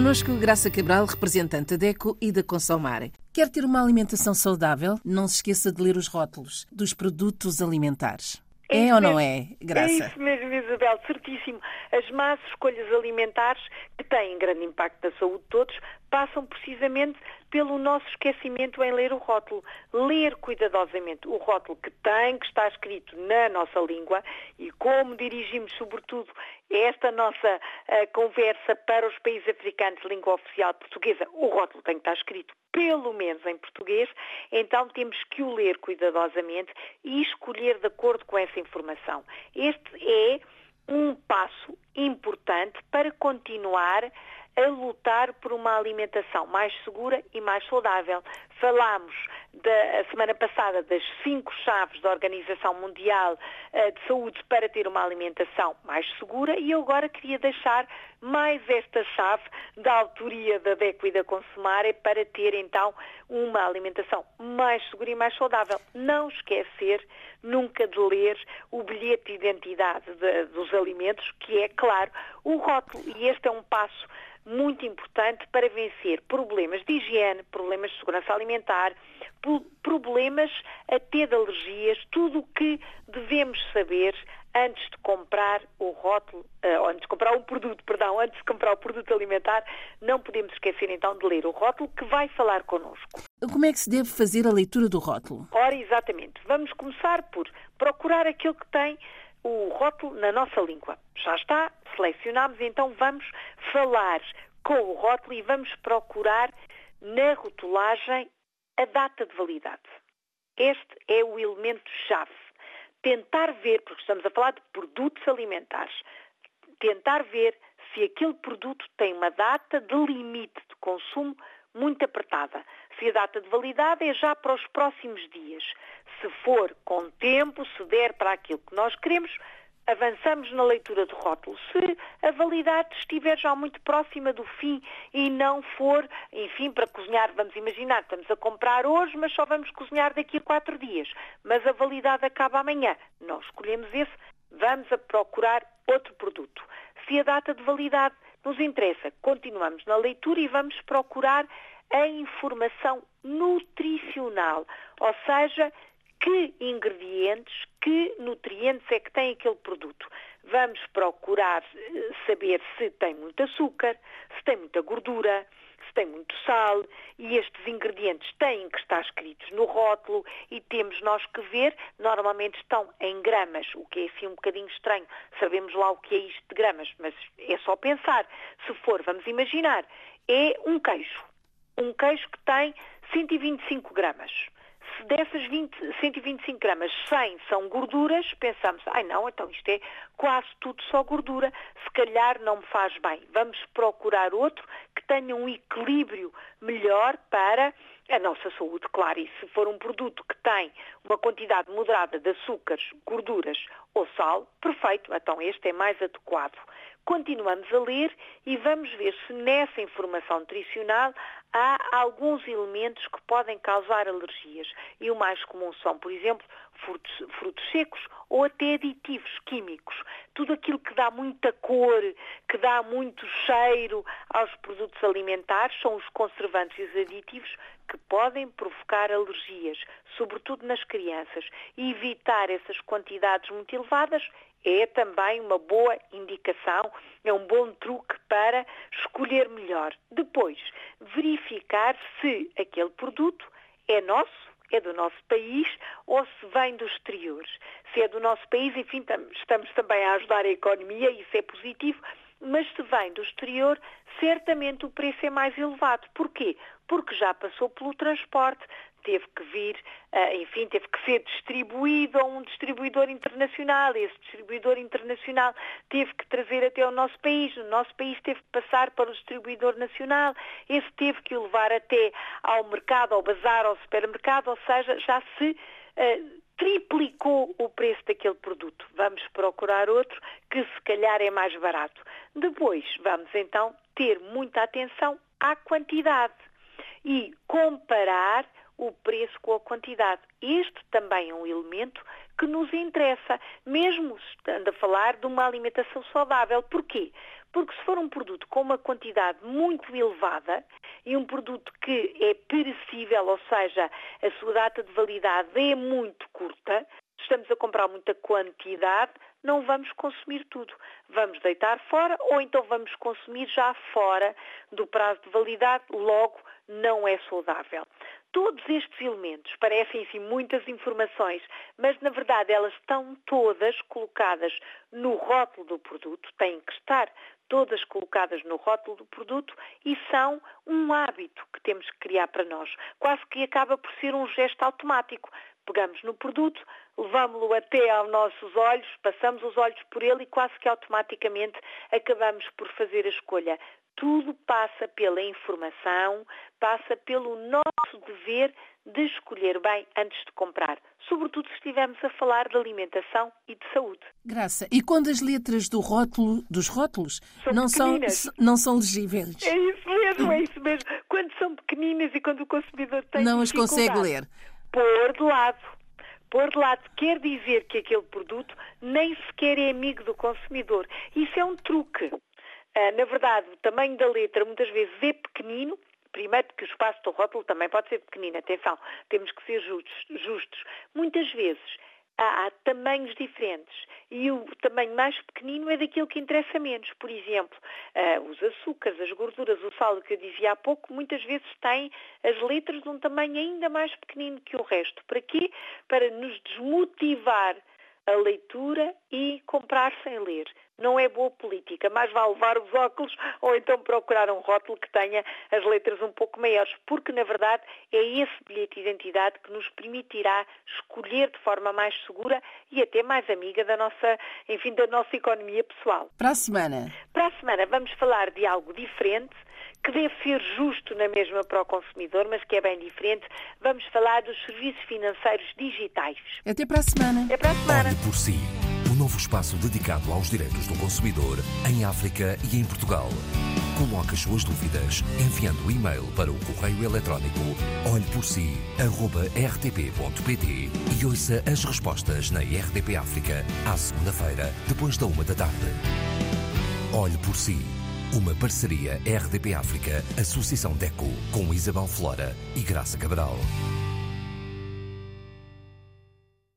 Conosco Graça Cabral, representante da DECO e da Consomare. Quer ter uma alimentação saudável? Não se esqueça de ler os rótulos dos produtos alimentares. É, é ou não é, Graça? É isso mesmo, Isabel, certíssimo. As más escolhas alimentares, que têm grande impacto na saúde de todos, passam precisamente pelo nosso esquecimento em ler o rótulo. Ler cuidadosamente o rótulo que tem, que está escrito na nossa língua e como dirigimos, sobretudo, esta nossa uh, conversa para os países africanos língua oficial portuguesa, o rótulo tem que estar escrito pelo menos em português, então temos que o ler cuidadosamente e escolher de acordo com essa informação. Este é um passo importante para continuar a lutar por uma alimentação mais segura e mais saudável. Falámos da semana passada das cinco chaves da Organização Mundial eh, de Saúde para ter uma alimentação mais segura e eu agora queria deixar mais esta chave da autoria da DECO e da Consumare para ter então uma alimentação mais segura e mais saudável. Não esquecer nunca de ler o bilhete de identidade de, dos alimentos, que é, claro, o rótulo. E este é um passo muito importante para vencer problemas de higiene, problemas de segurança alimentar, problemas até de alergias, tudo o que devemos saber antes de comprar o rótulo, uh, antes de comprar um produto, perdão, antes de comprar o produto alimentar, não podemos esquecer então de ler o rótulo que vai falar connosco. Como é que se deve fazer a leitura do rótulo? Ora, exatamente. Vamos começar por procurar aquilo que tem o rótulo na nossa língua. Já está, selecionamos, então vamos falar com o rótulo e vamos procurar na rotulagem a data de validade. Este é o elemento-chave. Tentar ver, porque estamos a falar de produtos alimentares, tentar ver se aquele produto tem uma data de limite de consumo muito apertada. Se a data de validade é já para os próximos dias. Se for com tempo, se der para aquilo que nós queremos, avançamos na leitura do rótulo. Se a validade estiver já muito próxima do fim e não for, enfim, para cozinhar, vamos imaginar, estamos a comprar hoje, mas só vamos cozinhar daqui a quatro dias, mas a validade acaba amanhã. Nós escolhemos esse, vamos a procurar outro produto. Se a data de validade nos interessa, continuamos na leitura e vamos procurar a informação nutricional, ou seja, que ingredientes, que nutrientes é que tem aquele produto. Vamos procurar eh, saber se tem muito açúcar, se tem muita gordura, se tem muito sal e estes ingredientes têm que estar escritos no rótulo e temos nós que ver, normalmente estão em gramas, o que é assim um bocadinho estranho. Sabemos lá o que é isto de gramas, mas é só pensar. Se for, vamos imaginar, é um queijo. Um queijo que tem 125 gramas se dessas 20, 125 gramas, 100 são gorduras, pensamos, ai não, então isto é quase tudo só gordura, se calhar não me faz bem. Vamos procurar outro que tenha um equilíbrio melhor para a nossa saúde, claro. E se for um produto que tem uma quantidade moderada de açúcares, gorduras ou sal, perfeito, então este é mais adequado. Continuamos a ler e vamos ver se nessa informação nutricional há alguns elementos que podem causar alergias. E o mais comum são, por exemplo, frutos, frutos, secos ou até aditivos químicos. Tudo aquilo que dá muita cor, que dá muito cheiro aos produtos alimentares são os conservantes e os aditivos que podem provocar alergias, sobretudo nas crianças. E evitar essas quantidades muito elevadas é também uma boa indicação, é um bom truque para escolher melhor. Depois, verificar se aquele produto é nosso, é do nosso país ou se vem do exterior. Se é do nosso país, enfim, estamos também a ajudar a economia, isso é positivo, mas se vem do exterior, certamente o preço é mais elevado. Porquê? Porque já passou pelo transporte, teve que vir, eh, enfim, teve que ser distribuído a um distribuidor internacional. Esse distribuidor internacional teve que trazer até o nosso país. O nosso país teve que passar para o distribuidor nacional. Esse teve que o levar até ao mercado, ao bazar, ao supermercado, ou seja, já se uh, triplicou o preço daquele produto. Vamos procurar outro que se calhar é mais barato. Depois, vamos então ter muita atenção à quantidade e comparar o preço com a quantidade. Este também é um elemento que nos interessa, mesmo estando a falar de uma alimentação saudável. Porquê? Porque se for um produto com uma quantidade muito elevada e um produto que é perecível, ou seja, a sua data de validade é muito curta, estamos a comprar muita quantidade, não vamos consumir tudo. Vamos deitar fora ou então vamos consumir já fora do prazo de validade, logo não é saudável. Todos estes elementos parecem, enfim, muitas informações, mas na verdade elas estão todas colocadas no rótulo do produto, têm que estar todas colocadas no rótulo do produto e são um hábito que temos que criar para nós. Quase que acaba por ser um gesto automático. Pegamos no produto, levámo-lo até aos nossos olhos, passamos os olhos por ele e quase que automaticamente acabamos por fazer a escolha. Tudo passa pela informação, passa pelo nosso dever de escolher bem antes de comprar, sobretudo se estivermos a falar de alimentação e de saúde. Graça, e quando as letras do rótulo, dos rótulos são não, são, não são legíveis? É isso mesmo, é isso mesmo. Quando são pequeninas e quando o consumidor tem Não as consegue ler. Pôr de lado. Pôr de lado quer dizer que aquele produto nem sequer é amigo do consumidor. Isso é um truque. Ah, na verdade, o tamanho da letra muitas vezes é pequenino, Primeiro, porque o espaço do rótulo também pode ser pequenino, atenção, temos que ser justos. justos. Muitas vezes há, há, tamanhos diferentes e o tamanho mais pequenino é daquilo que interessa menos. Por exemplo, uh, os açúcares, as gorduras, o sal que eu dizia há pouco, muitas vezes têm as letras de um tamanho ainda mais pequenino que o resto. Para quê? Para nos desmotivar a leitura e comprar sem ler. Não é boa política. Mais vale levar os óculos ou então procurar um rótulo que tenha as letras um pouco maiores, porque na verdade é esse bilhete de identidade que nos permitirá escolher de forma mais segura e até mais amiga da nossa, enfim, da nossa economia pessoal. Para a semana. Para a semana vamos falar de algo diferente que deve ser justo na mesma para o consumidor, mas que é bem diferente. Vamos falar dos serviços financeiros digitais. Até para a semana. Até para a semana. Olhe por si. O um novo espaço dedicado aos direitos do consumidor em África e em Portugal. Coloque as suas dúvidas enviando o e-mail para o correio eletrónico olheporsi.rtp.pt e ouça as respostas na RDP África à segunda-feira, depois da uma da tarde. Olhe por si uma parceria RDP África, Associação DECO, com Isabel Flora e Graça Cabral.